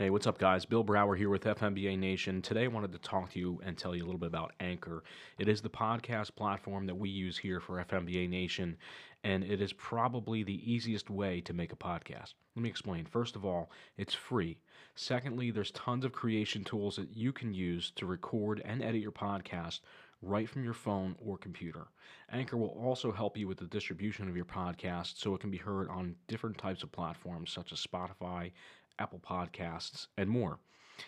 Hey, what's up, guys? Bill Brower here with FMBA Nation. Today, I wanted to talk to you and tell you a little bit about Anchor. It is the podcast platform that we use here for FMBA Nation, and it is probably the easiest way to make a podcast. Let me explain. First of all, it's free. Secondly, there's tons of creation tools that you can use to record and edit your podcast right from your phone or computer. Anchor will also help you with the distribution of your podcast so it can be heard on different types of platforms such as Spotify, Apple Podcasts, and more.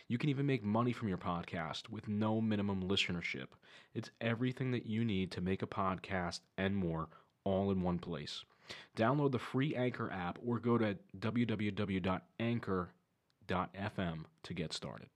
You can even make money from your podcast with no minimum listenership. It's everything that you need to make a podcast and more all in one place. Download the free Anchor app or go to www.anchor.fm to get started.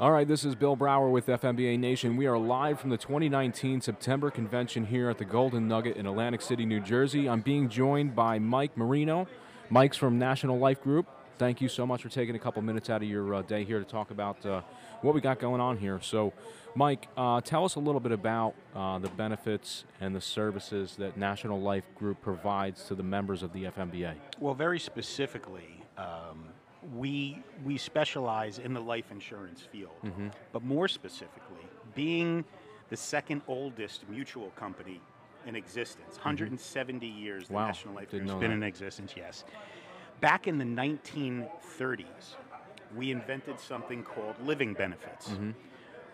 All right, this is Bill Brower with FMBA Nation. We are live from the 2019 September convention here at the Golden Nugget in Atlantic City, New Jersey. I'm being joined by Mike Marino. Mike's from National Life Group. Thank you so much for taking a couple minutes out of your uh, day here to talk about uh, what we got going on here. So, Mike, uh, tell us a little bit about uh, the benefits and the services that National Life Group provides to the members of the FMBA. Well, very specifically, um, we we specialize in the life insurance field, Mm-hmm. but more specifically, being the second oldest mutual company in existence, 170 years the Mm-hmm. Wow, National Life Group's know been that. in existence. Yes, back in the 1930s, we invented something called living benefits, Mm-hmm.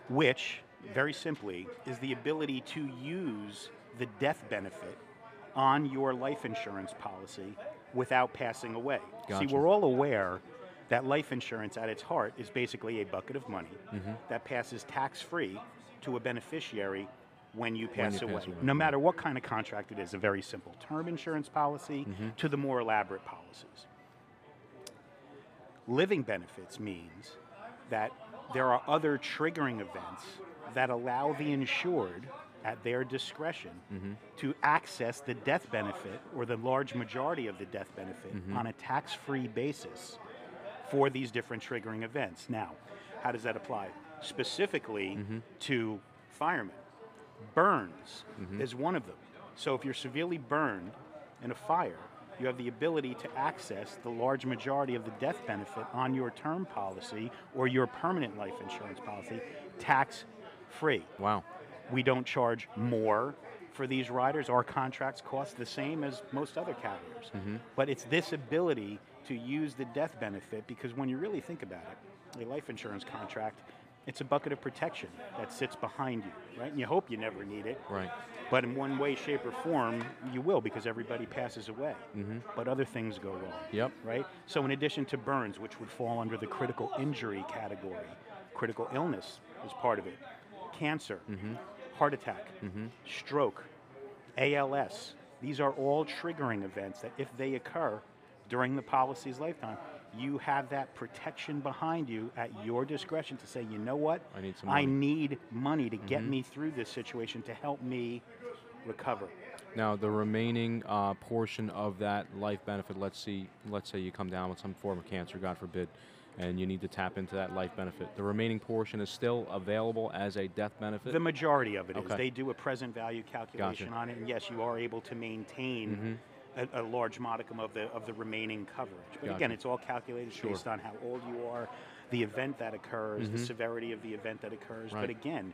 which, very simply, is the ability to use the death benefit on your life insurance policy without passing away. Gotcha. See, we're all aware that life insurance at its heart is basically a bucket of money Mm-hmm. that passes tax free to a beneficiary when you pass, you away. pass away, No matter what kind of contract it is, a very simple term insurance policy Mm-hmm. to the more elaborate policies. Living benefits means that there are other triggering events that allow the insured at their discretion Mm-hmm. to access the death benefit or the large majority of the death benefit Mm-hmm. on a tax free basis for these different triggering events. Now, how does that apply? Specifically Mm-hmm. to firemen. Burns Mm-hmm. is one of them. So if you're severely burned in a fire, you have the ability to access the large majority of the death benefit on your term policy or your permanent life insurance policy tax free. Wow. We don't charge more for these riders. Our contracts cost the same as most other carriers. Mm-hmm. But it's this ability to use the death benefit because when you really think about it, a life insurance contract, it's a bucket of protection that sits behind you, right? And you hope you never need it. Right. But in one way, shape, or form, you will because everybody passes away. Mm-hmm. But other things go wrong Yep. right? So in addition to burns, which would fall under the critical injury category, critical illness is part of it, cancer, Mm-hmm. heart attack, stroke, ALS. These are all triggering events that if they occur during the policy's lifetime, you have that protection behind you at your discretion to say, you know what? I need some I money." need money to get me through this situation to help me recover. Now, the remaining uh, portion of that life benefit, let's see, let's say you come down with some form of cancer, God forbid, and you need to tap into that life benefit. The remaining portion is still available as a death benefit. The majority of it Okay. They do a present value calculation on it, and yes, you are able to maintain a, a large modicum of the of the remaining coverage. But Gotcha. again, it's all calculated Sure. based on how old you are, the event that occurs, the severity of the event that occurs. Right. But again,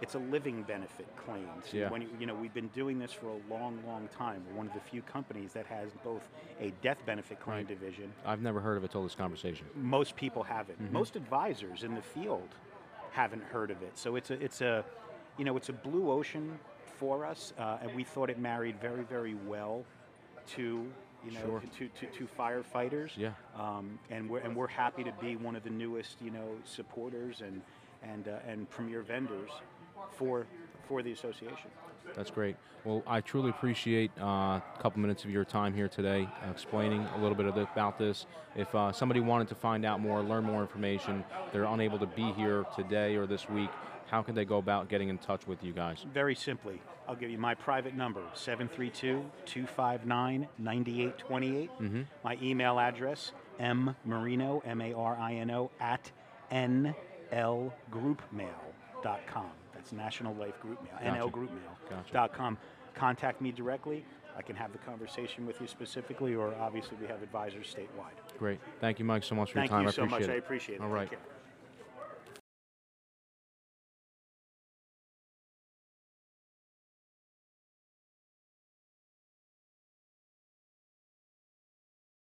it's a living benefit claim. So Yeah. when you, you know, we've been doing this for a long, long time. We're one of the few companies that has both a death benefit claim Right. division I've never heard of it till this conversation. most people haven't. Mm-hmm. Most advisors in the field haven't heard of it. So it's a it's a you know it's a blue ocean for us, uh, and we thought it married very very well to you know Sure. to, to, to firefighters. Yeah. Um, and we're and we're happy to be one of the newest you know supporters and and uh, and premier vendors for for the association. That's great. Well, I truly appreciate uh, a couple minutes of your time here today, uh, explaining a little bit of the, about this. If uh, somebody wanted to find out more, learn more information, they're unable to be here today or this week. How can they go about getting in touch with you guys? Very simply, I'll give you my private number 732 259 9828. My email address, mmarino, M A R I N O, at nlgroupmail.com. That's National Life Group Mail, Gotcha. nlgroupmail.com. Contact me directly. I can have the conversation with you specifically, or obviously we have advisors statewide. Great. Thank you, Mike, so much for Thank your time. Thank you I so appreciate much. it. I appreciate it. All right.